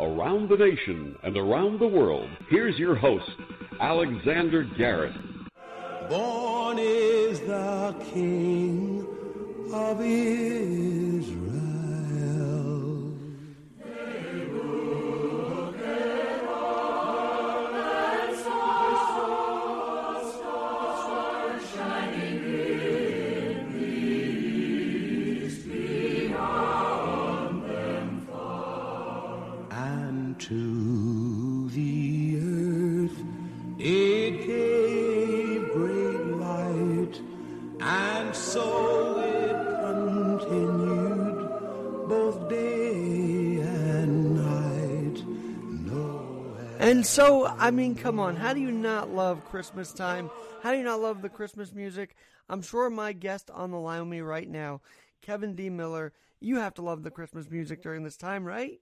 Around the nation and around the world, here's your host, Alexander Garrett. Born is the King of Israel. And so, I mean, come on. How do you not love Christmas time? How do you not love the Christmas music? I'm sure my guest on the line with me right now, Kevin D. Miller, you have to love the Christmas music during this time, right?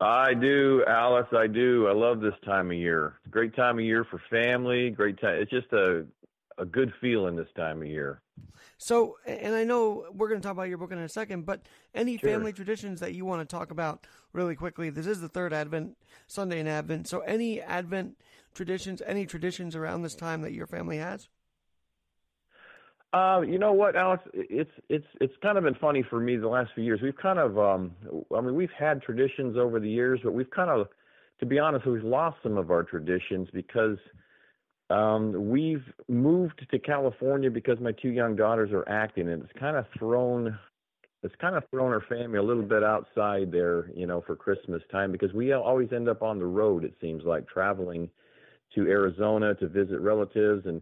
I do, Alex. I do. I love this time of year. It's a great time of year for family. Great time. It's just a a good feeling this time of year. So, and I know we're going to talk about your book in a second, but any Sure. family traditions that you want to talk about really quickly? This is the third Advent Sunday in Advent. So, any Advent traditions, any traditions around this time that your family has? Uh, you know what, Alex? It's it's it's kind of been funny for me the last few years. We've kind of, um, I mean, we've had traditions over the years, but we've kind of, to be honest, we've lost some of our traditions because um, we've moved to California because my two young daughters are acting, and it's kind of thrown, it's kind of thrown our family a little bit outside there, you know, for Christmas time because we always end up on the road. It seems like traveling to Arizona to visit relatives and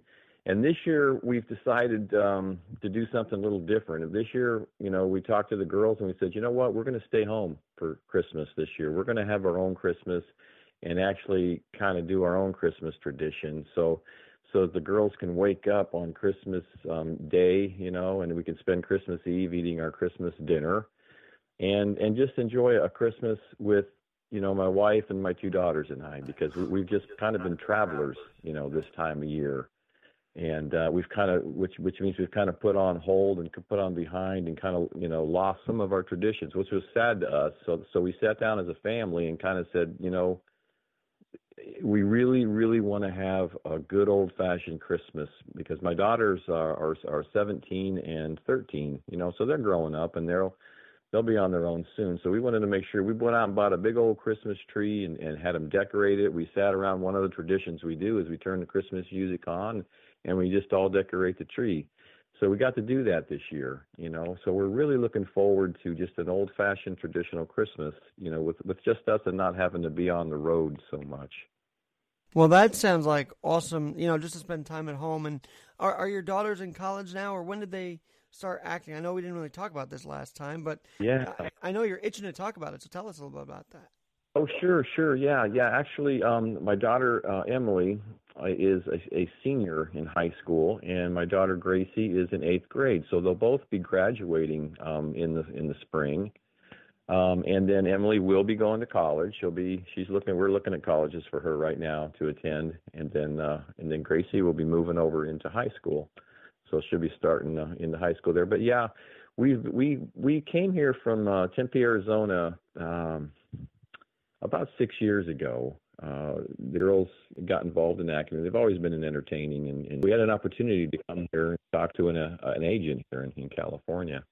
and this year we've decided um, to do something a little different. This year, you know, we talked to the girls and we said, you know what, we're going to stay home for Christmas this year. We're going to have our own Christmas and actually kind of do our own Christmas tradition. So, so the girls can wake up on Christmas um, Day, you know, and we can spend Christmas Eve eating our Christmas dinner, and and just enjoy a Christmas with you know my wife and my two daughters and I because we, we've just kind of been travelers, you know, this time of year. And uh, we've kind of which which means we've kind of put on hold and put on behind and kind of you know lost some of our traditions which was sad to us. So so we sat down as a family and kind of said you know we really really want to have a good old fashioned christmas because my daughters are, are are 17 and 13 you know so they're growing up and they'll they'll be on their own soon so we wanted to make sure we went out and bought a big old christmas tree and, and had them decorate it. we sat around one of the traditions we do is we turn the christmas music on and we just all decorate the tree. So we got to do that this year, you know. So we're really looking forward to just an old-fashioned traditional Christmas, you know, with with just us and not having to be on the road so much. Well, that sounds like awesome. You know, just to spend time at home. And are are your daughters in college now, or when did they start acting? I know we didn't really talk about this last time, but Yeah. I, I know you're itching to talk about it. So tell us a little bit about that. Oh, sure, sure. Yeah, yeah. Actually, um, my daughter uh, Emily uh, is a, a senior in high school, and my daughter Gracie is in eighth grade. So they'll both be graduating um, in the in the spring. Um, and then Emily will be going to college. She'll be she's looking. We're looking at colleges for her right now to attend, and then uh, and then Gracie will be moving over into high school. So she'll be starting uh, in the high school there. But yeah, we we we came here from uh, Tempe, Arizona. Um, about six years ago, uh, the girls got involved in acting. They've always been in entertaining, and, and we had an opportunity to come here and talk to an, uh, an agent here in, in California.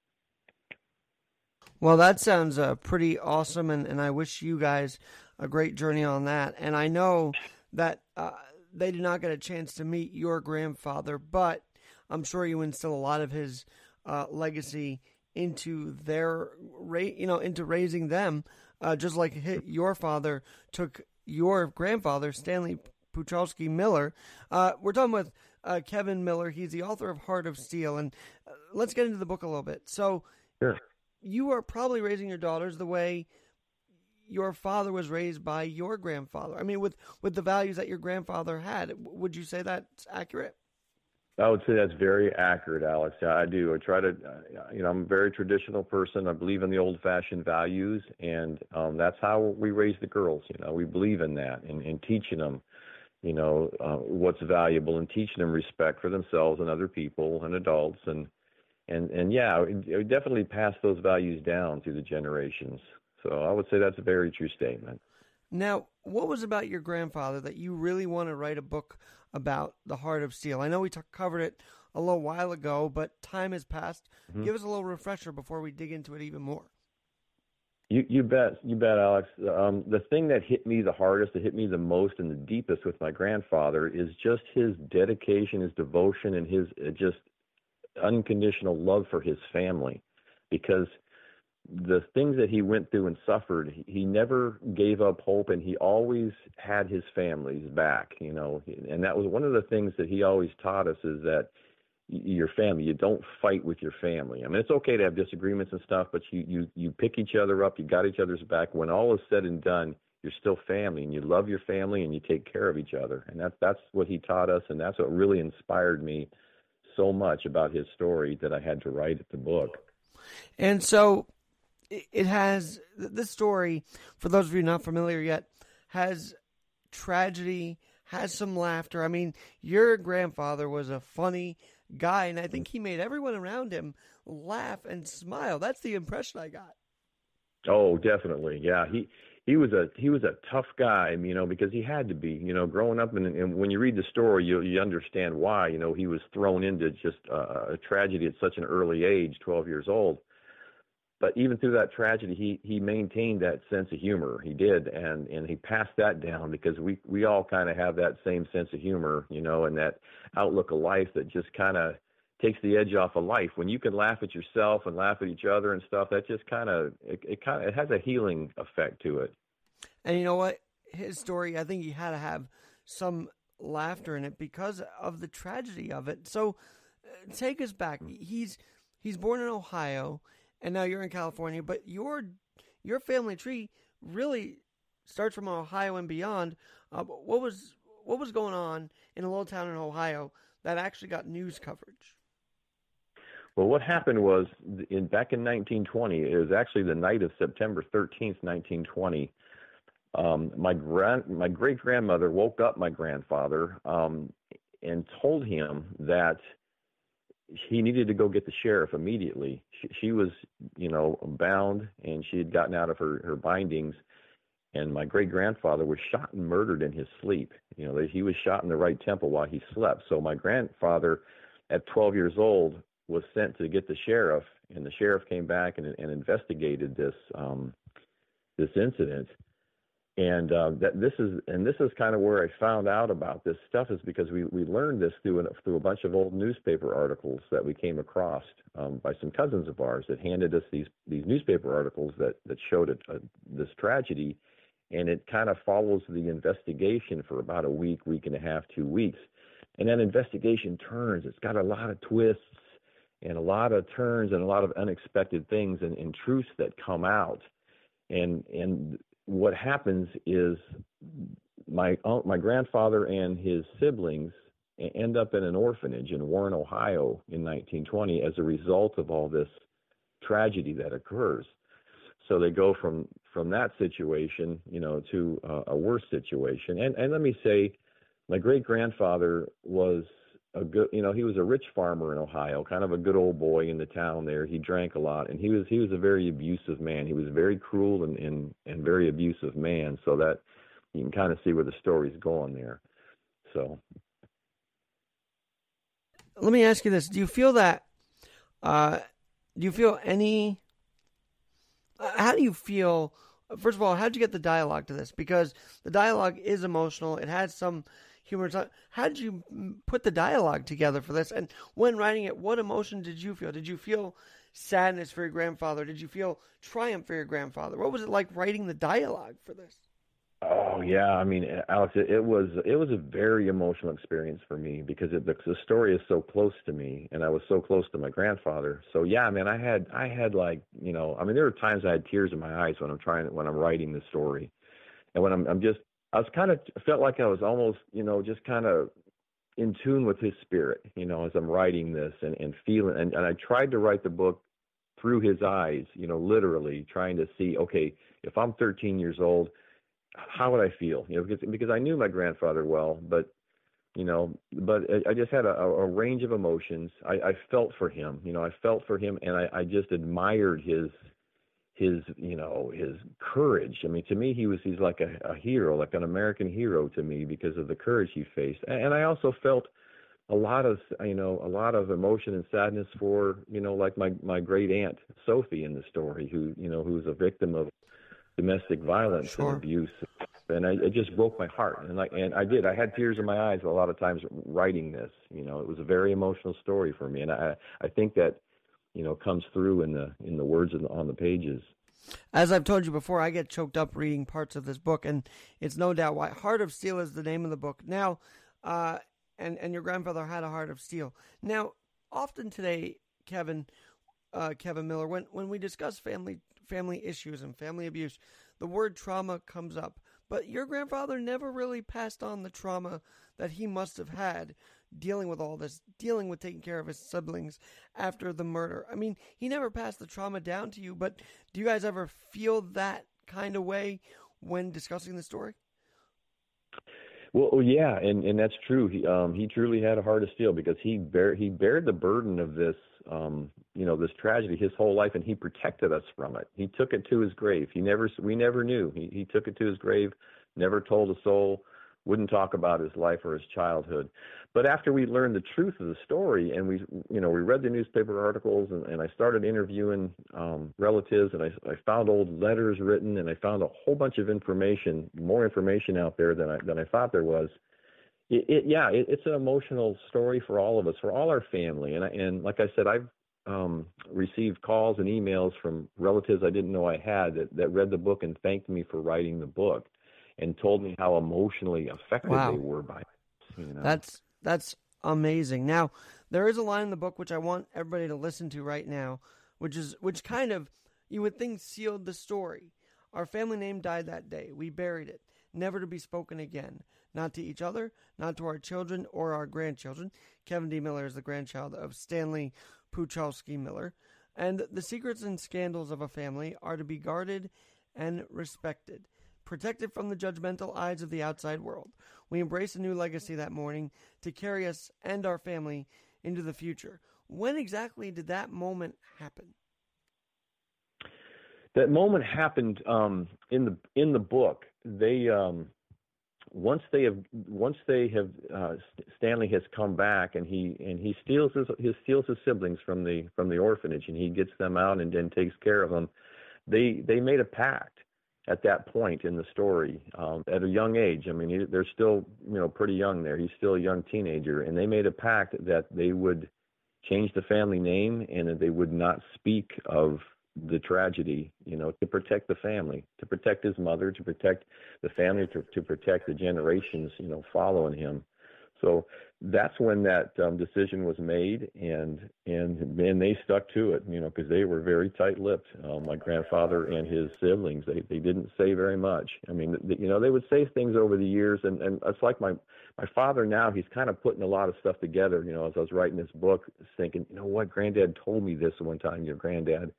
Well, that sounds uh, pretty awesome, and, and I wish you guys a great journey on that. And I know that uh, they did not get a chance to meet your grandfather, but I'm sure you instill a lot of his uh, legacy into their, you know, into raising them, uh, just like your father took your grandfather, Stanley Puchalski Miller. Uh, we're talking with uh, Kevin Miller. He's the author of Heart of Steel, and uh, let's get into the book a little bit. So Sure. you are probably raising your daughters the way your father was raised by your grandfather. I mean, with with the values that your grandfather had. Would you say that's accurate? I would say that's very accurate, Alex. I do. I try to, uh, you know, I'm a very traditional person. I believe in the old-fashioned values, and um, that's how we raise the girls. You know, we believe in that and, and teaching them, you know, uh, what's valuable and teaching them respect for themselves and other people and adults, and and and yeah, we definitely pass those values down through the generations. So I would say that's a very true statement. Now, what was about your grandfather that you really want to write a book about the Heart of Steel? I know we t- covered it a little while ago, but time has passed. Mm-hmm. Give us a little refresher before we dig into it even more. You, you bet, you bet, Alex. Um, the thing that hit me the hardest, that hit me the most and the deepest with my grandfather is just his dedication, his devotion, and his uh, just unconditional love for his family. Because the things that he went through and suffered, he never gave up hope, and he always had his family's back. You know, and that was one of the things that he always taught us is that your family. You don't fight with your family. I mean, it's okay to have disagreements and stuff, but you you you pick each other up. You got each other's back. When all is said and done, you're still family, and you love your family, and you take care of each other. And that's that's what he taught us, and that's what really inspired me so much about his story that I had to write the book. And so, it has this story. For those of you not familiar yet, has tragedy, has some laughter. I mean, your grandfather was a funny guy, and I think he made everyone around him laugh and smile. That's the impression I got. Oh, definitely. Yeah, he he was a he was a tough guy, you know, because he had to be, you know, growing up and, and when you read the story, you you understand why, you know, he was thrown into just a, a tragedy at such an early age, 12 years old. But even through that tragedy, he he maintained that sense of humor. He did, and and he passed that down because we we all kind of have that same sense of humor, you know, and that outlook of life that just kind of takes the edge off of life. When you can laugh at yourself and laugh at each other and stuff, that just kind of it, it kind of it has a healing effect to it. And you know what? His story, I think he had to have some laughter in it because of the tragedy of it. So uh, take us back. He's he's born in Ohio and now you're in California, but your your family tree really starts from Ohio and beyond. Uh, what was what was going on in a little town in Ohio that actually got news coverage? Well, what happened was in back in 1920. It was actually the night of September 13th, 1920. Um, my grand my great grandmother woke up my grandfather um, and told him that he needed to go get the sheriff immediately. She, she was, you know, bound and she had gotten out of her her bindings and my great grandfather was shot and murdered in his sleep. You know, he was shot in the right temple while he slept. So my grandfather, at 12 years old, was sent to get the sheriff, and the sheriff came back and, and investigated this um, this incident. And uh, that this is and this is kind of where I found out about this stuff is because we we learned this through an, through a bunch of old newspaper articles that we came across um, by some cousins of ours that handed us these these newspaper articles that that showed a, a, this tragedy and it kind of follows the investigation for about a week, week and a half, two weeks. And that investigation turns. It's got a lot of twists and a lot of turns and a lot of unexpected things and, and truths that come out. And and what happens is my my grandfather and his siblings end up in an orphanage in Warren, Ohio in 1920 as a result of all this tragedy that occurs. So they go from from that situation, you know, to uh, a worse situation. And and let me say, my great grandfather was a good, you know, he was a rich farmer in Ohio, kind of a good old boy in the town there. He drank a lot, and he was he was a very abusive man. He was very cruel and and, and very abusive man. So that you can kind of see where the story's going there. So, let me ask you this: Do you feel that? Uh, do you feel any how do you feel? First of all, how did you get the dialogue to this? Because the dialogue is emotional. It has some humor. How did you put the dialogue together for this? And when writing it, what emotion did you feel? Did you feel sadness for your grandfather? Did you feel triumph for your grandfather? What was it like writing the dialogue for this? Oh yeah, I mean, eh, Alex, it, it was it was a very emotional experience for me because it, the, the story is so close to me, and I was so close to my grandfather. So yeah, man, I had I had like you know, I mean, there were times I had tears in my eyes when I'm trying when I'm writing the story, and when I'm I'm just I was kind of felt like I was almost you know just kind of in tune with his spirit, you know, as I'm writing this and and feeling, and, and I tried to write the book through his eyes, you know, literally trying to see, okay, if I'm 13 years old how would I feel? You know, because because I knew my grandfather well, but you know, but I I just had a, a range of emotions. I, I felt for him. You know, I felt for him, and I, I just admired his his you know his courage. I mean to me he was he's like a, a hero like an american hero to me because of the courage he faced. And i also felt a lot of you know a lot of emotion and sadness for you know like my my great aunt sophie in the story who you know who's a victim of domestic violence sure. and abuse. And I, it just broke my heart. And like and I did. I had tears in my eyes a lot of times writing this you know. It was a very emotional story for me. And I I think that you know comes through in the in the words on the pages. As I've told you before, I get choked up reading parts of this book, and it's no doubt why. Heart of Steel is the name of the book. Now, uh, and and your grandfather had a heart of steel. Now, often today, Kevin, uh, Kevin Miller, when when we discuss family family issues and family abuse, the word trauma comes up. But your grandfather never really passed on the trauma that he must have had dealing with all this, dealing with taking care of his siblings after the murder. I mean, he never passed the trauma down to you, but do you guys ever feel that kind of way when discussing the story? Well, oh, yeah, and and that's true. He um he truly had a heart of steel because he bear he bared the burden of this um you know this tragedy his whole life, and he protected us from it. He took it to his grave. He never we never knew. He he took it to his grave, never told a soul wouldn't talk about his life or his childhood. But after we learned the truth of the story and we, you know, we read the newspaper articles and, and I started interviewing um, relatives and I, I found old letters written and I found a whole bunch of information, more information out there than I, than I thought there was. It, it yeah, it, it's an emotional story for all of us, for all our family. And I, and like I said, I've um, received calls and emails from relatives I didn't know I had that, that read the book and thanked me for writing the book and told me how emotionally affected wow. they were by it. You know? That's that's amazing. Now, there is a line in the book which I want everybody to listen to right now, which is which kind of you would think sealed the story. Our family name died that day. We buried it, never to be spoken again. Not to each other, not to our children or our grandchildren. Kevin D. Miller is the grandchild of Stanley Puchalski Miller. And the secrets and scandals of a family are to be guarded and respected protected from the judgmental eyes of the outside world. We embrace a new legacy that morning to carry us and our family into the future. When exactly did that moment happen? That moment happened um, in the in the book. They um, once they have once they have uh, Stanley has come back and he and he steals his he steals his siblings from the from the orphanage and he gets them out and then takes care of them. They they made a pact at that point in the story um, at a young age. I mean, he, they're still you know pretty young there. He's still a young teenager, and they made a pact that they would change the family name and that they would not speak of the tragedy, you know, to protect the family, to protect his mother, to protect the family, to, to protect the generations, you know, following him. So that's when that um, decision was made, and and and they stuck to it, you know, because they were very tight-lipped. Uh, my grandfather and his siblings, they they didn't say very much. I mean, th- you know, they would say things over the years, and and it's like my my father now. He's kind of putting a lot of stuff together. You know, as I was writing this book, thinking, you know, what Granddad told me this one time, your granddad,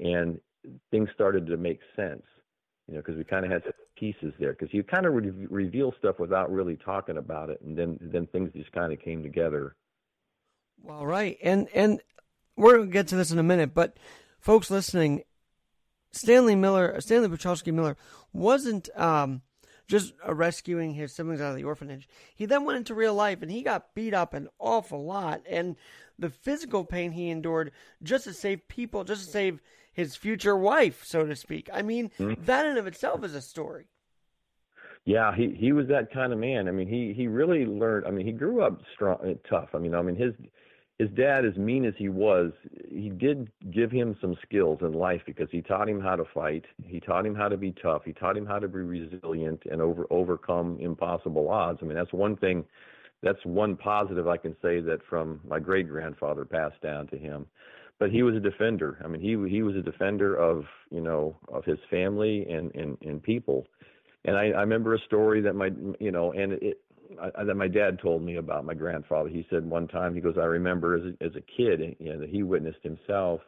and things started to make sense you know, because we kind of had pieces there. Because you kind of re- reveal stuff without really talking about it, and then then things just kind of came together. Well, right, and and we're gonna get to this in a minute, but folks listening, Stanley Miller, Stanley Puchalski Miller, wasn't um, just rescuing his siblings out of the orphanage. He then went into real life, and he got beat up an awful lot, and the physical pain he endured just to save people, just to save his future wife, so to speak. I mean, mm-hmm. that in of itself is a story. Yeah, he he was that kind of man. I mean, he he really learned. I mean, he grew up strong, uh, tough. I mean, I mean his his dad, as mean as he was, he did give him some skills in life because he taught him how to fight. He taught him how to be tough. He taught him how to be resilient and over overcome impossible odds. I mean, that's one thing. That's one positive I can say that from my great grandfather passed down to him but he was a defender. I mean, he he was a defender of you know of his family and and, and people. And I, I remember a story that my you know and it I, that my dad told me about my grandfather. He said one time he goes, I remember as a, as a kid, you know, that he witnessed himself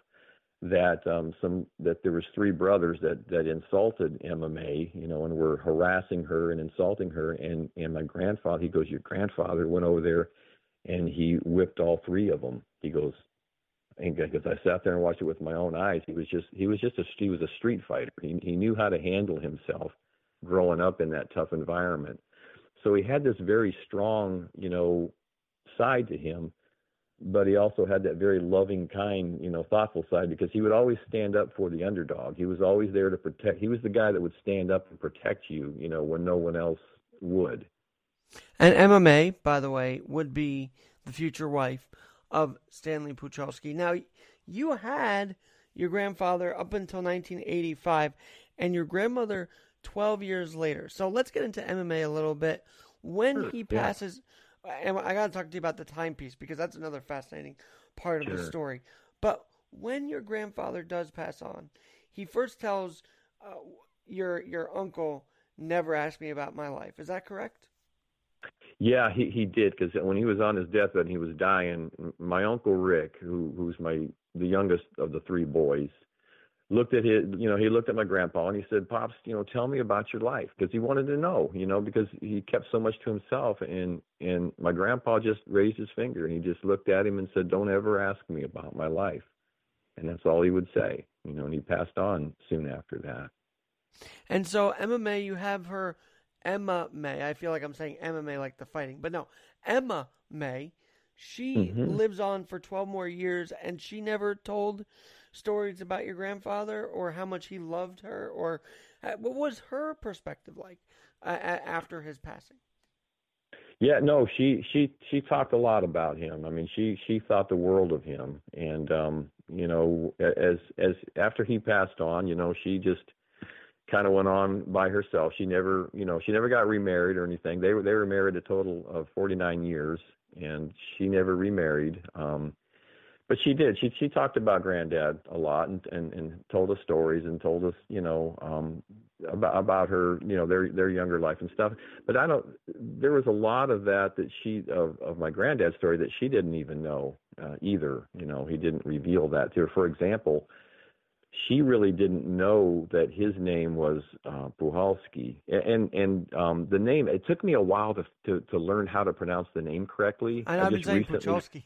that um some that there was three brothers that that insulted Emma, you know, and were harassing her and insulting her. And and my grandfather, he goes, your grandfather went over there and he whipped all three of them. He goes, and because I sat there and watched it with my own eyes, he was just he was just a he was a street fighter. He he knew how to handle himself, growing up in that tough environment. So he had this very strong, you know, side to him, but he also had that very loving, kind, you know, thoughtful side because he would always stand up for the underdog. He was always there to protect. He was the guy that would stand up and protect you, you know, when no one else would. And Emma, by the way, would be the future wife of Stanley Puchalski. Now, you had your grandfather up until 1985 and your grandmother 12 years later. So let's get into Emma a little bit. When sure, he passes, yeah. and I got to talk to you about the timepiece because that's another fascinating part of sure. the story. But when your grandfather does pass on, he first tells uh, your your uncle, "Never ask me about my life." Is that correct? Yeah, he he did because when he was on his deathbed and he was dying, my uncle Rick, who who's my the youngest of the three boys, looked at his you know he looked at my grandpa and he said, "Pops, you know, tell me about your life," because he wanted to know, you know, because he kept so much to himself. And and my grandpa just raised his finger and he just looked at him and said, "Don't ever ask me about my life," and that's all he would say, you know. And he passed on soon after that. And so Emma, you have her Emma May. I feel like I'm saying MMA like the fighting, but no, Emma May. She mm-hmm. lives on for 12 more years, and she never told stories about your grandfather or how much he loved her, or uh, what was her perspective like uh, after his passing? Yeah, no, she she she talked a lot about him. I mean, she she thought the world of him, and um, you know, as as after he passed on, you know, she just kind of went on by herself. She never, you know, she never got remarried or anything. They were they were married a total of 49 years, and she never remarried. Um, but she did. She she talked about granddad a lot and and, and told us stories and told us, you know, um, about about her, you know, their their younger life and stuff. But I don't. There was a lot of that that she of of my granddad's story that she didn't even know uh, either. You know, he didn't reveal that to her. For example she really didn't know that his name was uh, Puhalski. And and um, the name it took me a while to, to to learn how to pronounce the name correctly. I, I just recently, Puchalski.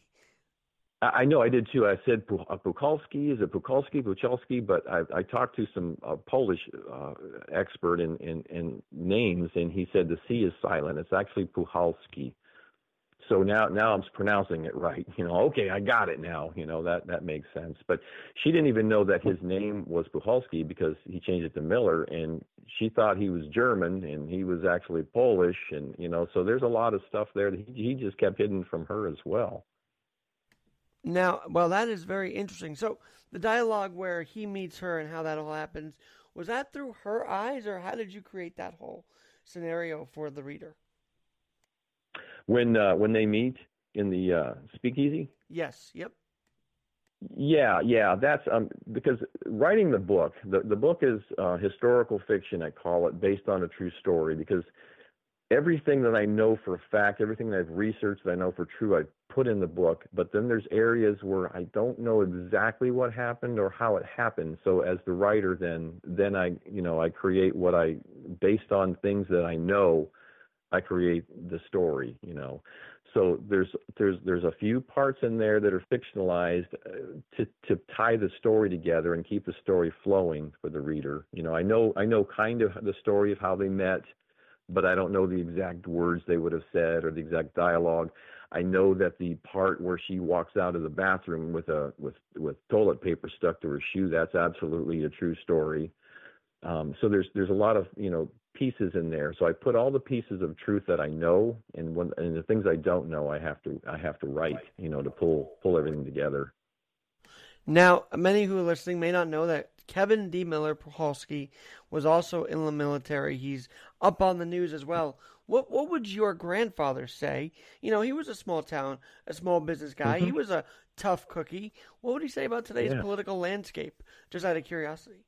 I, I know I did too. I said uh, Pukalski. Is it Pukalski, Puchalski? But I, I talked to some uh, Polish uh, expert in, in in names, and he said the C is silent. It's actually Puhalski so now now I'm pronouncing it right. You know, okay, I got it now. You know that that makes sense. But she didn't even know that his name was Puchalski because he changed it to Miller, and she thought he was German, and he was actually Polish, and you know, so there's a lot of stuff there that he, he just kept hidden from her as well. Now, well, that is very interesting. So the dialogue where he meets her and how that all happens was that through her eyes, or how did you create that whole scenario for the reader? When uh, when they meet in the uh, speakeasy. Yes. Yep. Yeah, yeah, that's um because writing the book, the the book is uh, historical fiction. I call it based on a true story because everything that I know for a fact, everything that I've researched that I know for true, I put in the book. But then there's areas where I don't know exactly what happened or how it happened. So as the writer, then then I you know I create what I based on things that I know I create the story, you know. So there's there's there's a few parts in there that are fictionalized uh, to to tie the story together and keep the story flowing for the reader. You know, I know I know kind of the story of how they met, but I don't know the exact words they would have said or the exact dialogue. I know that the part where she walks out of the bathroom with a with with toilet paper stuck to her shoe that's absolutely a true story. Um, so there's there's a lot of you know pieces in there. So I put all the pieces of truth that I know, and when and the things I don't know, I have to I have to write, you know, to pull pull everything together. Now, many who are listening may not know that Kevin D. Miller Puchalski was also in the military. He's up on the news as well. What what would your grandfather say? You know, he was a small town, a small business guy. Mm-hmm. He was a tough cookie. What would he say about today's yeah. political landscape? Just out of curiosity.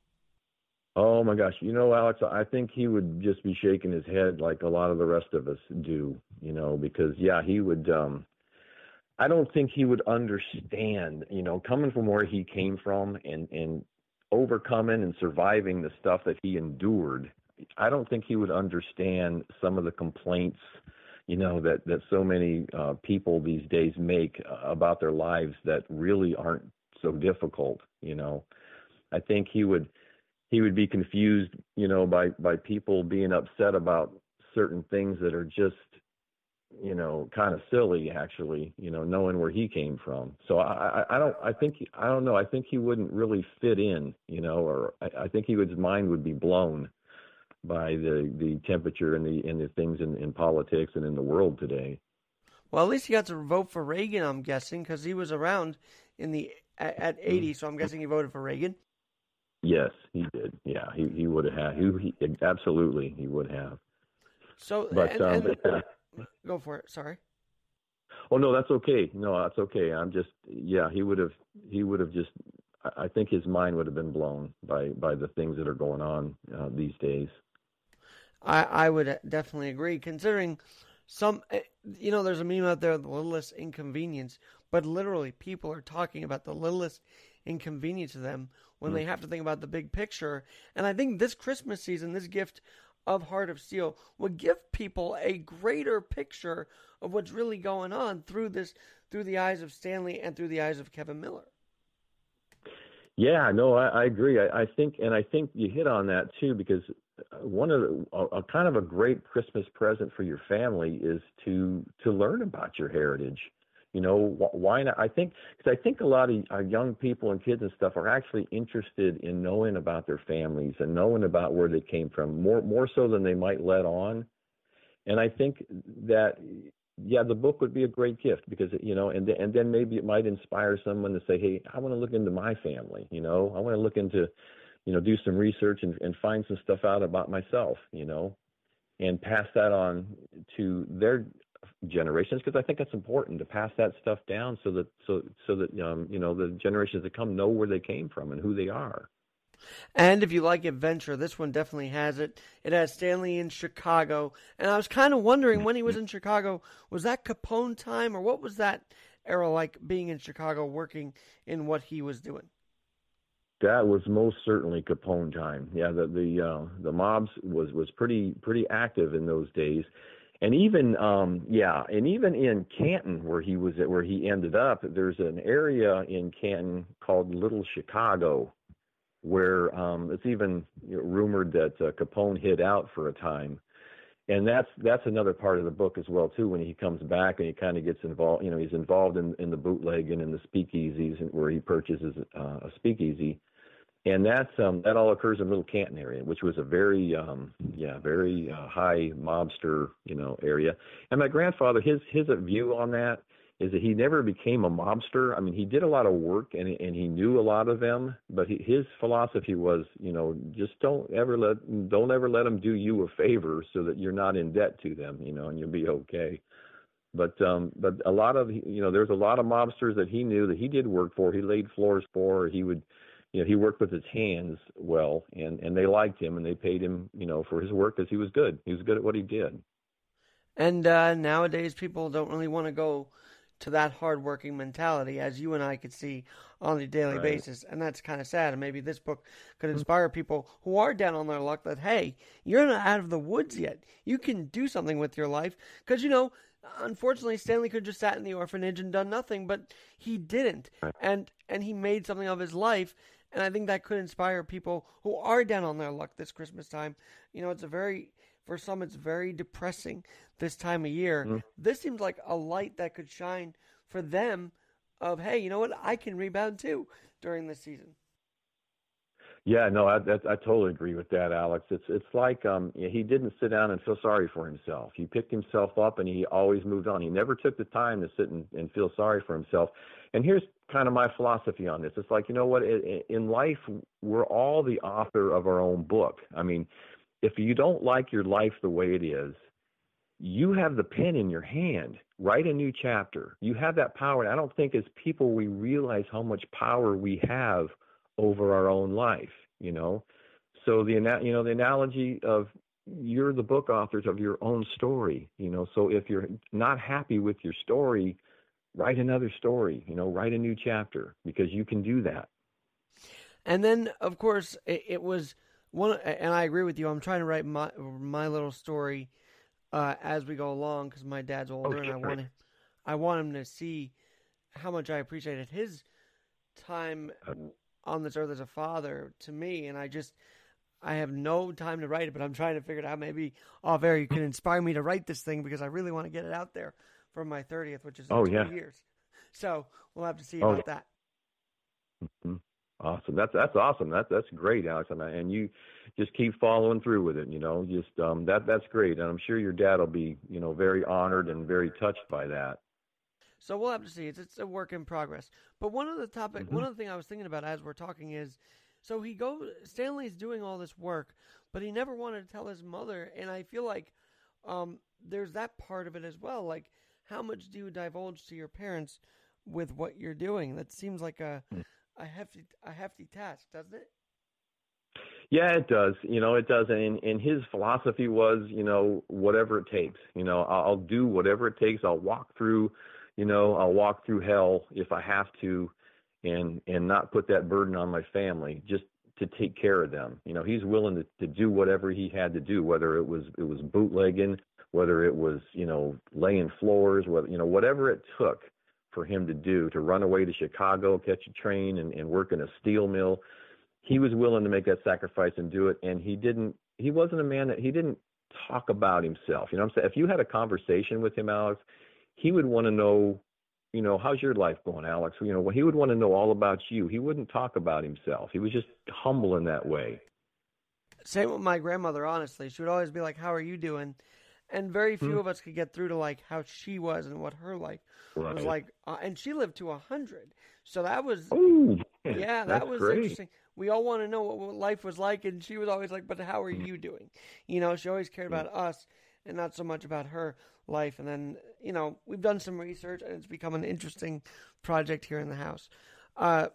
Oh my gosh, you know, Alex, I think he would just be shaking his head like a lot of the rest of us do, you know, because yeah, he would um I don't think he would understand, you know, coming from where he came from and and overcoming and surviving the stuff that he endured. I don't think he would understand some of the complaints, you know, that that so many uh people these days make uh, about their lives that really aren't so difficult. You know, I think he would he would be confused, you know, by by people being upset about certain things that are just you know kind of silly actually you know knowing where he came from. So i i, I don't i think i don't know. I think he wouldn't really fit in you know or i, I think he would his mind would be blown by the the temperature and the and the things in in politics and in the world today. Well at least he got to vote for reagan i'm guessing because he was around in the at, at 80 mm-hmm. so i'm guessing he voted for reagan yes he did yeah he he would have had he, he absolutely he would have so but and, um and- uh, go for it sorry Oh no, that's okay. No, that's okay. I'm just yeah, he would have he would have just I I think his mind would have been blown by by the things that are going on uh, these days. I, I would definitely agree, considering some, eh, you know, there's a meme out there, the littlest inconvenience, but literally people are talking about the littlest inconvenience to them when they hmm. have to think about the big picture. And I think this Christmas season, this gift of Heart of Steel would give people a greater picture of what's really going on through this, through the eyes of Stanley and through the eyes of Kevin Miller. Yeah, no, I, I agree. I, I think, and I think you hit on that too, because one of the, a, a kind of a great Christmas present for your family is to to learn about your heritage. You know, wh- why not? I think because I think a lot of our young people and kids and stuff are actually interested in knowing about their families and knowing about where they came from more more so than they might let on. And I think that yeah, the book would be a great gift because you know, and and then maybe it might inspire someone to say, hey, I want to look into my family. You know, I want to look into, you know, do some research and, and find some stuff out about myself. You know, and pass that on to their generations because I think that's important to pass that stuff down so that so so that um, you know the generations that come know where they came from and who they are. And if you like adventure, this one definitely has it. It has Stanley in Chicago. And I was kind of wondering when he was in Chicago, was that Capone time or what was that era like being in Chicago working in what he was doing? That was most certainly Capone time. Yeah, the the uh, the mobs was was pretty pretty active in those days, and even um, yeah, and even in Canton where he was at, where he ended up, there's an area in Canton called Little Chicago, where um, it's even you know, rumored that uh, Capone hid out for a time, and that's that's another part of the book as well too. When he comes back and he kind of gets involved, you know, he's involved in in the bootleg and in the speakeasies and where he purchases uh, a speakeasy and that's um that all occurs in Little Canton area, which was a very um yeah very uh, high mobster you know area. And my grandfather, his his view on that is that he never became a mobster. I mean, he did a lot of work and and he knew a lot of them, but he, his philosophy was you know just don't ever let don't ever let them do you a favor so that you're not in debt to them, you know, and you'll be okay. But um, but a lot of you know, there's a lot of mobsters that he knew that he did work for. He laid floors for. He would you know, he worked with his hands well, and and they liked him, and they paid him, you know, for his work because he was good. He was good at what he did. And uh, nowadays, people don't really want to go to that hardworking mentality, as you and I could see on a daily Right. basis. And that's kind of sad. And maybe this book could inspire people who are down on their luck that, hey, you're not out of the woods yet. You can do something with your life. Because, you know, unfortunately, Stanley could have just sat in the orphanage and done nothing, but he didn't. Right. And, and he made something of his life. And I think that could inspire people who are down on their luck this Christmas time. You know, it's a very, for some, it's very depressing this time of year. Mm. This seems like a light that could shine for them of, hey, you know what? I can rebound too during this season. Yeah, no, I, that, I totally agree with that, Alex. It's it's like um, he didn't sit down and feel sorry for himself. He picked himself up and he always moved on. He never took the time to sit and, and feel sorry for himself. And here's kind of my philosophy on this. It's like you know what? In life, we're all the author of our own book. I mean, if you don't like your life the way it is, you have the pen in your hand. Write a new chapter. You have that power. And I don't think as people we realize how much power we have over our own life. You know, so the you know the analogy of you're the book authors of your own story. You know, so if you're not happy with your story, write another story. You know, write a new chapter because you can do that. And then, of course, it, it was one, and I agree with you. I'm trying to write my my little story uh, as we go along because my dad's older, and I want him, I want him to see how much I appreciated his time on this earth as a father to me, and I just I have no time to write it, but I'm trying to figure it out. Maybe off air you can inspire me to write this thing because I really want to get it out there for my 30th, which is Oh, two yeah. years. So we'll have to see Oh, about that. hmm Awesome. That's that's awesome. That's that's great, Alex. And, I- and you just keep following through with it. You know, just um, that that's great. And I'm sure your dad will be you know very honored and very touched by that. So we'll have to see. It's, it's a work in progress. But one of the topic, Mm-hmm. one of the thing I was thinking about as we're talking is, so he goes. Stanley's doing all this work, but he never wanted to tell his mother. And I feel like um, there's that part of it as well. Like, how much do you divulge to your parents with what you're doing? That seems like a Hmm. a hefty a hefty task, doesn't it? Yeah, it does. You know, it does. And and his philosophy was, you know, whatever it takes. You know, I'll, I'll do whatever it takes. I'll walk through, you know, I'll walk through hell if I have to, and and not put that burden on my family. Just to take care of them. You know, he's willing to, to do whatever he had to do, whether it was it was bootlegging, whether it was you know laying floors, whether you know whatever it took for him to do to run away to Chicago, catch a train, and, and work in a steel mill. He was willing to make that sacrifice and do it, and he didn't. He wasn't a man that he didn't talk about himself. You know, what I'm saying if you had a conversation with him, Alex, he would want to know you know, how's your life going, Alex? You know, he would want to know all about you. He wouldn't talk about himself. He was just humble in that way. Same with my grandmother, honestly. She would always be like, How are you doing? And very few Hmm. of us could get through to like how she was and what her life was like. Uh, and she lived to a hundred, so that was Oh, man, yeah, that was great. interesting. We all want to know what, what life was like, and she was always like, "But how are you doing?" You know, she always cared about us and not so much about her life. And then, you know, we've done some research, and it's become an interesting project here in the house, uh,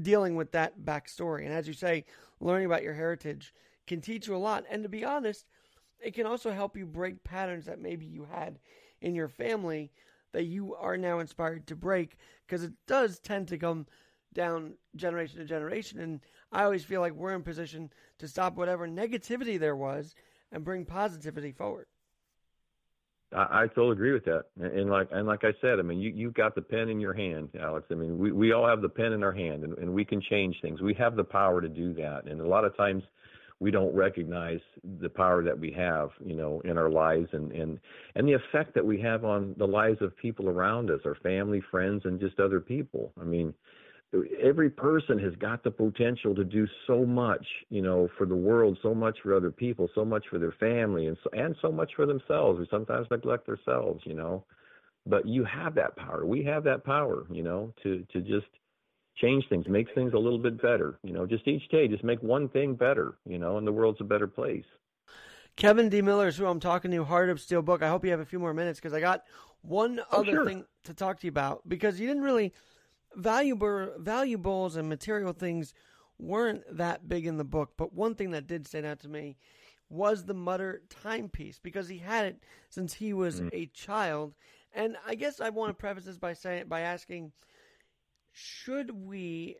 dealing with that backstory. And as you say, learning about your heritage can teach you a lot. And to be honest, it can also help you break patterns that maybe you had in your family that you are now inspired to break because it does tend to come down generation to generation and i always feel like we're in position to stop whatever negativity there was and bring positivity forward I, I totally agree with that. And, and like and like I said, I mean, you you've got the pen in your hand, Alex. I mean, we we all have the pen in our hand, and, and we can change things. We have the power to do that. And a lot of times, we don't recognize the power that we have, you know, in our lives, and and and the effect that we have on the lives of people around us, our family, friends, and just other people. I mean. Every person has got the potential to do so much, you know, for the world, so much for other people, so much for their family, and so, and so much for themselves. We sometimes neglect ourselves, you know. But you have that power. We have that power, you know, to to just change things, make things a little bit better. You know, just each day, just make one thing better, you know, and the world's a better place. kevin d miller is who i'm talking to heart of steel book i hope you have a few more minutes because i got one Oh, other sure. thing to talk to you about because you didn't really valuable valuables and material things weren't that big in the book but one thing that did stand out to me was the mutter timepiece because he had it since he was mm. a child and i guess i want to preface this by saying by asking should we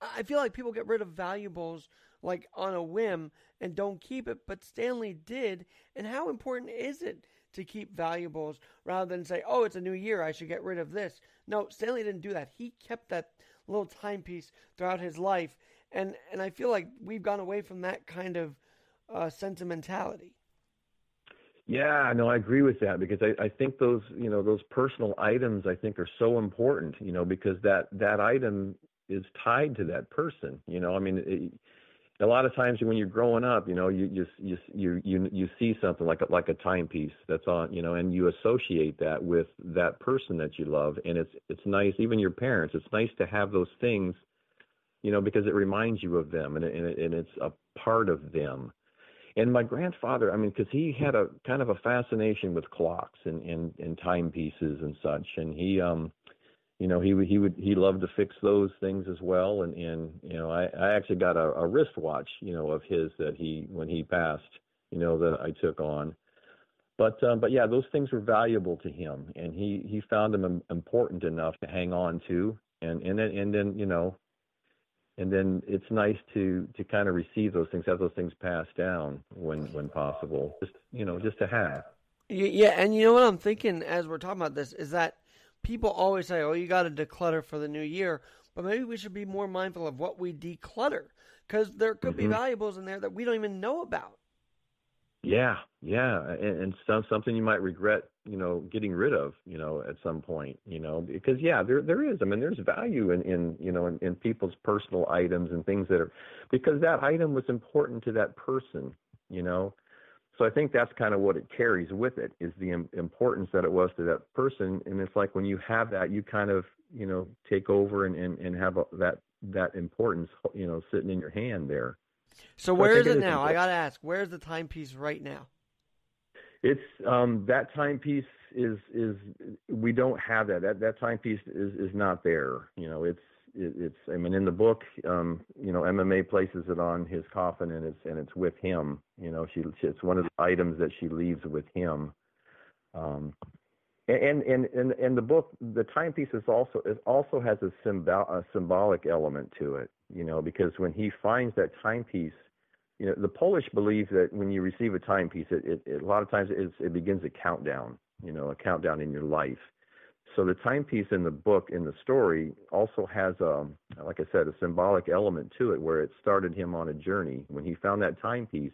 I feel like people get rid of valuables like on a whim and don't keep it, but Stanley did. And how important is it to keep valuables rather than say, oh, it's a new year, I should get rid of this? No, Stanley didn't do that. He kept that little timepiece throughout his life. And, and I feel like we've gone away from that kind of uh, sentimentality. Yeah, no, I agree with that because I, I think those, you know, those personal items I think are so important, you know, because that that item is tied to that person. You know, I mean, it, a lot of times when you're growing up, you know, you you you you you, you see something like a, like a timepiece that's on, you know, and you associate that with that person that you love, and it's it's nice. Even your parents, it's nice to have those things, you know, because it reminds you of them, and it, and, it, and it's a part of them. And my grandfather, I mean, because he had a kind of a fascination with clocks and, and, and timepieces and such, and he, um, you know, he he would he loved to fix those things as well. And and you know, I I actually got a, a wristwatch, you know, of his that he when he passed, you know, that I took on. But um, but yeah, those things were valuable to him, and he he found them important enough to hang on to. And and then and then you know, and then it's nice to to kind of receive those things, have those things passed down when when possible. Just you know, just to have. Yeah, and you know what I'm thinking as we're talking about this is that people always say, "Oh, you got to declutter for the new year," but maybe we should be more mindful of what we declutter because there could mm-hmm. be valuables in there that we don't even know about. Yeah, yeah, and, and some, something you might regret, you know, getting rid of, you know, at some point, you know, because yeah, there there is. I mean, there's value in, in you know, in, in people's personal items and things that are, because that item was important to that person, you know. So I think that's kind of what it carries with it is the importance that it was to that person, and it's like when you have that, you kind of, you know, take over and and, and have a, that that importance, you know, sitting in your hand there. So where is it now? I got to ask, where's the timepiece right now? It's um, that timepiece is is we don't have that. That that timepiece is is not there. You know, it's it, it's I mean in the book, um, you know, Emma places it on his coffin and it's and it's with him. You know, she it's one of the items that she leaves with him. Um, and and and and the book, the timepiece is also it also has a symbol a symbolic element to it you know, because when he finds that timepiece, you know, the Polish believe that when you receive a timepiece, it, it, it a lot of times it, it begins a countdown, you know, a countdown in your life. So the timepiece in the book, in the story, also has a, like I said, a symbolic element to it, where it started him on a journey. When he found that timepiece,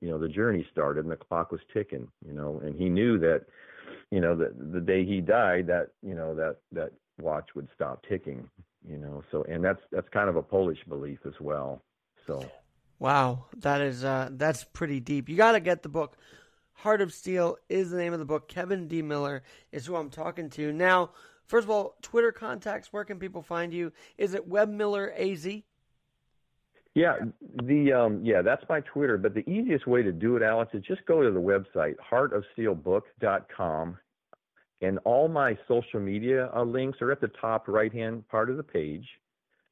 you know, the journey started and the clock was ticking, you know, and he knew that, you know, that the day he died, that you know that that watch would stop ticking, you know so and that's that's kind of a polish belief as well so wow that is uh that's pretty deep. You got to get the book. Heart of steel is the name of the book. Kevin d. Miller is who i'm talking to. Now first of all twitter contacts where can people find you? Is it Web Miller az yeah, the um, yeah, that's my Twitter. But the easiest way to do it, Alex, is just go to the website heartofsteelbook.com, and all my social media uh, links are at the top right hand part of the page.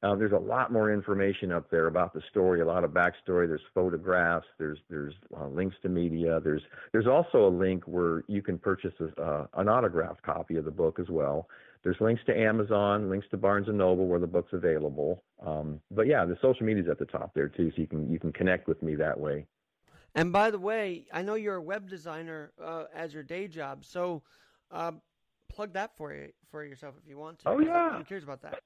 Uh, there's a lot more information up there about the story, a lot of backstory. There's photographs. There's there's uh, links to media. There's there's also a link where you can purchase a, uh, an autographed copy of the book as well. There's links to Amazon, links to Barnes and Noble where the book's available. Um, but yeah, the social media's at the top there too, so you can you can connect with me that way. And by the way, I know you're a web designer uh, as your day job, so uh, plug that for you for yourself if you want to. Oh yeah, I'm curious about that.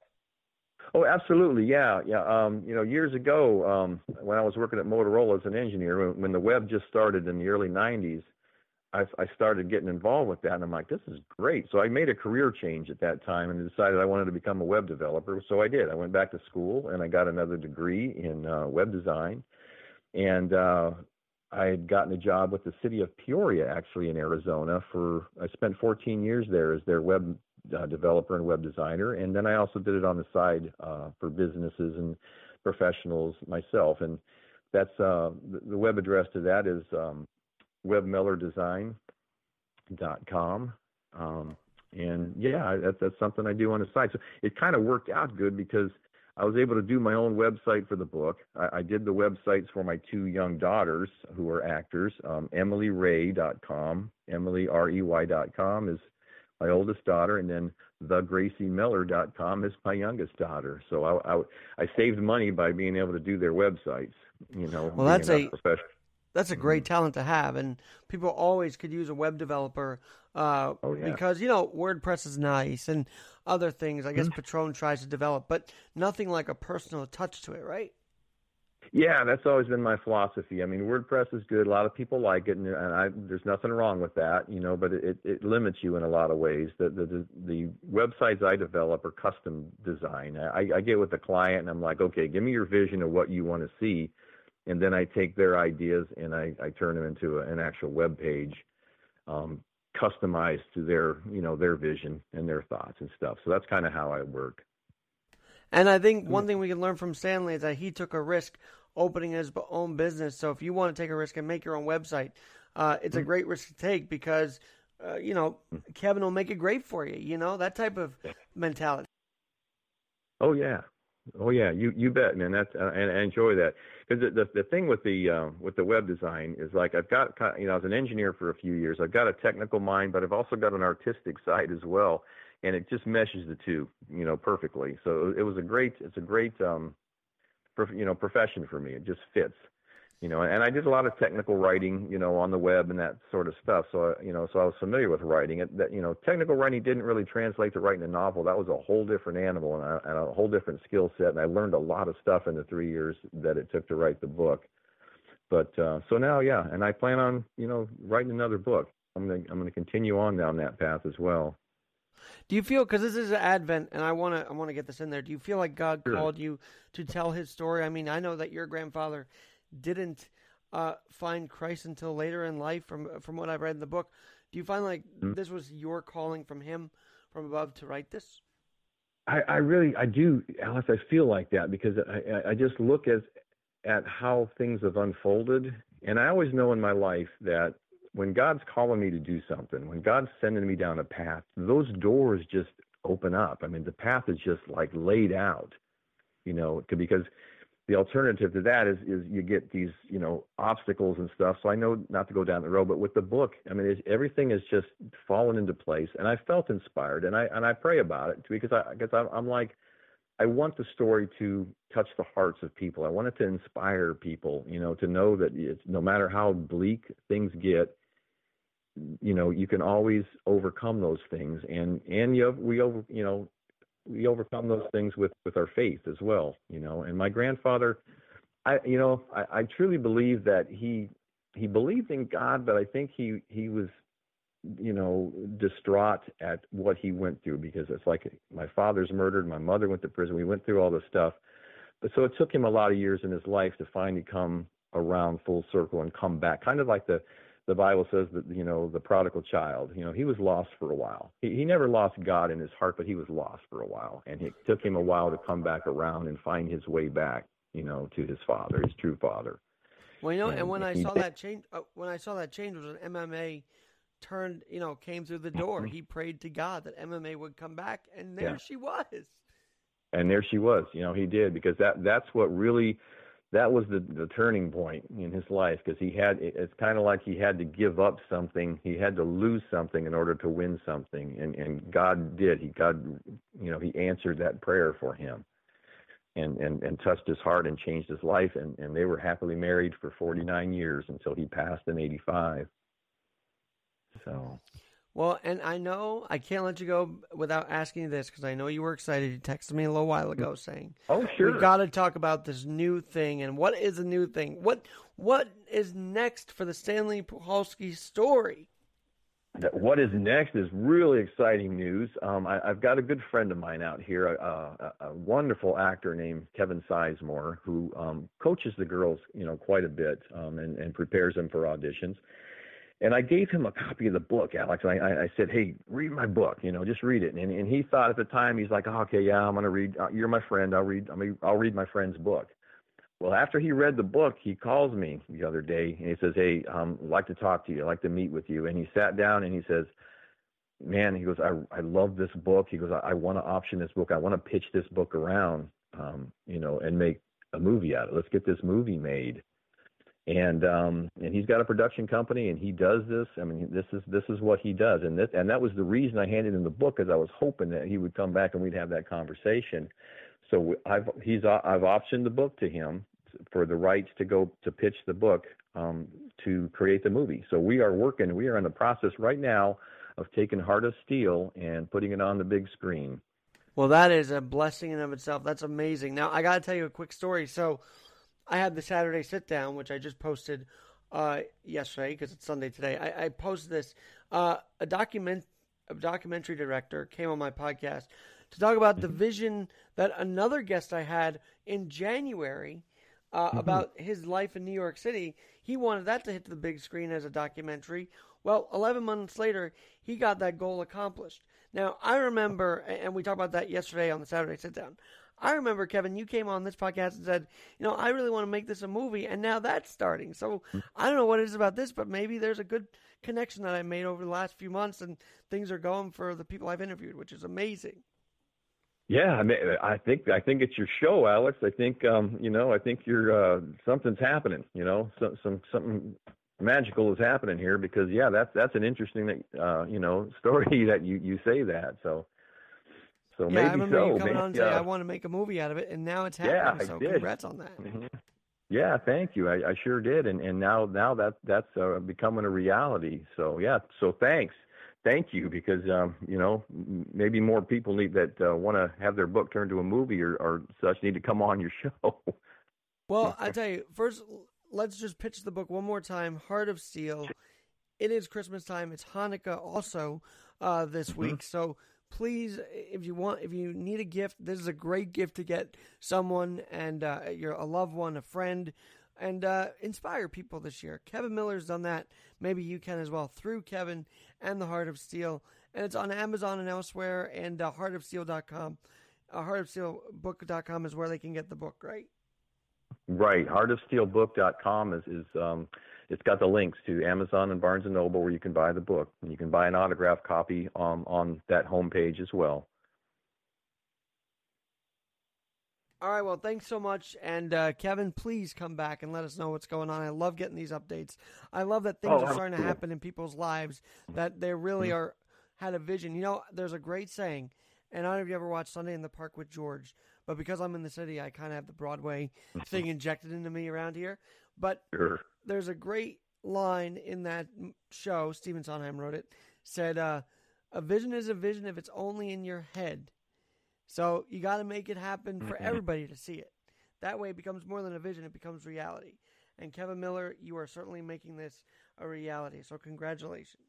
Oh, absolutely, yeah, yeah. Um, you know, years ago, um, when I was working at Motorola as an engineer, when, when the web just started in the early '90s, I, I started getting involved with that, and I'm like, this is great. So I made a career change at that time and decided I wanted to become a web developer. So I did. I went back to school and I got another degree in uh, web design, and uh, I had gotten a job with the city of Peoria, actually in Arizona. For I spent 14 years there as their web uh, developer and web designer, and then I also did it on the side uh, for businesses and professionals myself. And that's uh, the, the, web address to that is um, webmillerdesign.com. Um, and yeah, that's that's something I do on the side. So it kind of worked out good because I was able to do my own website for the book. I, I did the websites for my two young daughters who are actors. Um, EmilyRey.com, EmilyRey.com is my oldest daughter, and then thegraciemiller.com is my youngest daughter. So I, I, I saved money by being able to do their websites. You know, well, that's a that's a great mm-hmm. talent to have, and people always could use a web developer uh, oh, yeah. because you know WordPress is nice and other things. I guess mm-hmm. Patron tries to develop, but nothing like a personal touch to it, right? Yeah, that's always been my philosophy. I mean, WordPress is good. A lot of people like it, and, I, there's nothing wrong with that, you know. But it, it limits you in a lot of ways. The, the the websites I develop are custom design. I, I get with the client, and I'm like, okay, give me your vision of what you want to see, and then I take their ideas and I, I turn them into a, an actual web page. Um, customized to their you know their vision and their thoughts and stuff. So that's kind of how I work. And I think one thing we can learn from Stanley is that he took a risk opening his own business. So if you want to take a risk and make your own website, uh, it's a mm-hmm. great risk to take because uh, you know mm-hmm. Kevin will make it great for you. You know that type of mentality. Oh yeah, oh yeah, you you bet, man. That's uh, and I enjoy that because the, the, the thing with the uh, with the web design is like I've got you know I was an engineer for a few years. I've got a technical mind, but I've also got an artistic side as well, and it just meshes the two you know perfectly. So it was a great it's a great um, you know profession for me. It just fits. you know, and I did a lot of technical writing, you know, on the web and that sort of stuff. So, you know, so I was familiar with writing. It, that, you know, technical writing didn't really translate to writing a novel. That was a whole different animal and a, and a whole different skill set. And I learned a lot of stuff in the three years that it took to write the book. But uh, so now, yeah, and I plan on, you know, writing another book. I'm gonna I'm gonna continue on down that path as well. Do you feel because this is an Advent, and I want to I want to get this in there? Do you feel like God Sure. called you to tell His story? I mean, I know that your grandfather didn't uh, find Christ until later in life, from from what I've read in the book. Do you find like Mhm. this was your calling from Him from above to write this? I, I really, I do, Alex. I feel like that because I, I- I just look as at how things have unfolded, and I always know in my life that when God's calling me to do something, when God's sending me down a path, those doors just open up. I mean, the path is just like laid out, you know, because the alternative to that is is you get these you know obstacles and stuff. So I know not to go down the road, but with the book, I mean, everything is just fallen into place, and I felt inspired, and I and I pray about it because I because I'm, I'm like. I want the story to touch the hearts of people. I want it to inspire people, you know, to know that it's, no matter how bleak things get, you know, you can always overcome those things, and and you we over, you know, we overcome those things with with our faith as well, you know. And my grandfather, I you know, I, I truly believe that he he believed in God, but I think he he was you know, distraught at what he went through because it's like my father's murdered, my mother went to prison, we went through all this stuff. But so it took him a lot of years in his life to finally come around full circle and come back. Kind of like the the Bible says that you know the prodigal child. You know he was lost for a while. He he never lost God in his heart, but he was lost for a while, and it took him a while to come back around and find his way back. You know to his father, his true father. Well, you know, and And when I saw did- that change, uh, when I saw that change was an Emma turned, you know, came through the door. Mhm. He prayed to God that Emma would come back, and there Yeah. she was. and there she was you know he did because that that's what really that was the the turning point in his life because he had it's kind of like he had to give up something he had to lose something in order to win something and and God did he God you know he answered that prayer for him and and and touched his heart and changed his life and and they were happily married for 49 years until he passed in 85 so Well, and I know I can't let you go without asking you this because I know you were excited. You texted me a little while ago saying oh sure we got to talk about this new thing. And what is a new thing? What what is next for the Stanley Puchalski story? what is next is really exciting news. Um, I, I've got a good friend of mine out here, a, a, a wonderful actor named Kevin Sizemore, who um, coaches the girls, you know, quite a bit um, and, and prepares them for auditions. And I gave him a copy of the book, Alex. And I, I, said, "Hey, read my book. You know, just read it." And, and he thought at the time, he's like, oh, "Okay, yeah, I'm gonna read. Uh, you're my friend. I'll read. I mean, I'll read my friend's book." Well, after he read the book, he calls me the other day and he says, "Hey, um, I'd like to talk to you. I'd like to meet with you." And he sat down and he says, "Man," he goes, "I I love this book." He goes, "I, I want to option this book. I want to pitch this book around, um, you know, and make a movie out of it. Let's get this movie made." And um, and he's got a production company and he does this. I mean, this is this is what he does, and this and that was the reason I handed him the book because I was hoping that he would come back and we'd have that conversation. So I've he's I've optioned the book to him for the rights to go to pitch the book um, to create the movie. So we are working. We are in the process right now of taking Heart of Steel and putting it on the big screen. Well, that is a blessing in of itself. That's amazing. Now, I got to tell you a quick story. So, I had the Saturday sit down, which I just posted uh, yesterday because it's Sunday today. I, I posted this. Uh, a document, a documentary director came on my podcast to talk about the vision that another guest I had in January uh, about his life in New York City. He wanted that to hit the big screen as a documentary. Well, 11 months later, he got that goal accomplished. Now, I remember, and we talked about that yesterday on the Saturday sit down. I remember, Kevin, you came on this podcast and said, you know, I really want to make this a movie, and now that's starting. So I don't know what it is about this, but maybe there's a good connection that I made over the last few months, and things are going for the people I've interviewed, which is amazing. Yeah, I mean, I think I think it's your show, Alex. I think um, you know, I think you're uh, something's happening. You know, some some something magical is happening here because yeah, that's that's an interesting uh, you know story that you you say that. So so yeah, I maybe remember so. you coming Maybe, on and saying. I want to make a movie out of it, and now it's happening. Yeah. I so did. congrats on that. Mhm. Yeah, thank you. I, I sure did, and and now now that that's uh, becoming a reality. So yeah, so thanks, thank you, because um, you know maybe more people need that uh, want to have their book turned to a movie or, or such need to come on your show. well, I tell you, first let's just pitch the book one more time. Heart of Steel. It is Christmas time. It's Hanukkah also uh, this mm-hmm. week, so please, if you want, if you need a gift, this is a great gift to get someone and uh, your a loved one, a friend, and uh, inspire people this year. Kevin Miller's done that. Maybe you can as well through Kevin and the Heart of Steel, and it's on Amazon and elsewhere. And uh, heartofsteel.com, uh, heartofsteelbook.com is where they can get the book. Right. Right. Heartofsteelbook.com is is um, it's got the links to Amazon and Barnes and Noble where you can buy the book, and you can buy an autographed copy um, on that homepage as well. All right, well, thanks so much. And uh, Kevin, please come back and let us know what's going on. I love getting these updates. I love that things oh, are starting to happen in people's lives, that they really mm-hmm. are had a vision. You know, there's a great saying, and I don't know if you ever watched Sunday in the Park with George, but because I'm in the city, I kind of have the Broadway thing injected into me around here. But sure there's a great line in that show. Stephen Sondheim wrote it. Said, uh, "A vision is a vision if it's only in your head." So you got to make it happen for mm-hmm. everybody to see it. That way, it becomes more than a vision; it becomes reality. And Kevin Miller, you are certainly making this a reality. So congratulations.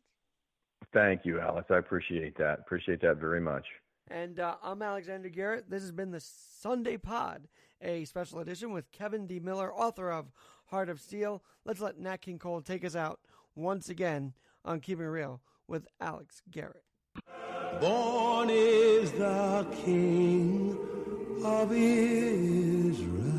Thank you, Alex. I appreciate that. Appreciate that very much. And uh, I'm Alexander Garrett. This has been the Sunday Pod, a special edition with Kevin D. Miller, author of Heart of Steel. Let's let Nat King Cole take us out once again on Keeping Real with Alex Garrett. Born is the King of Israel.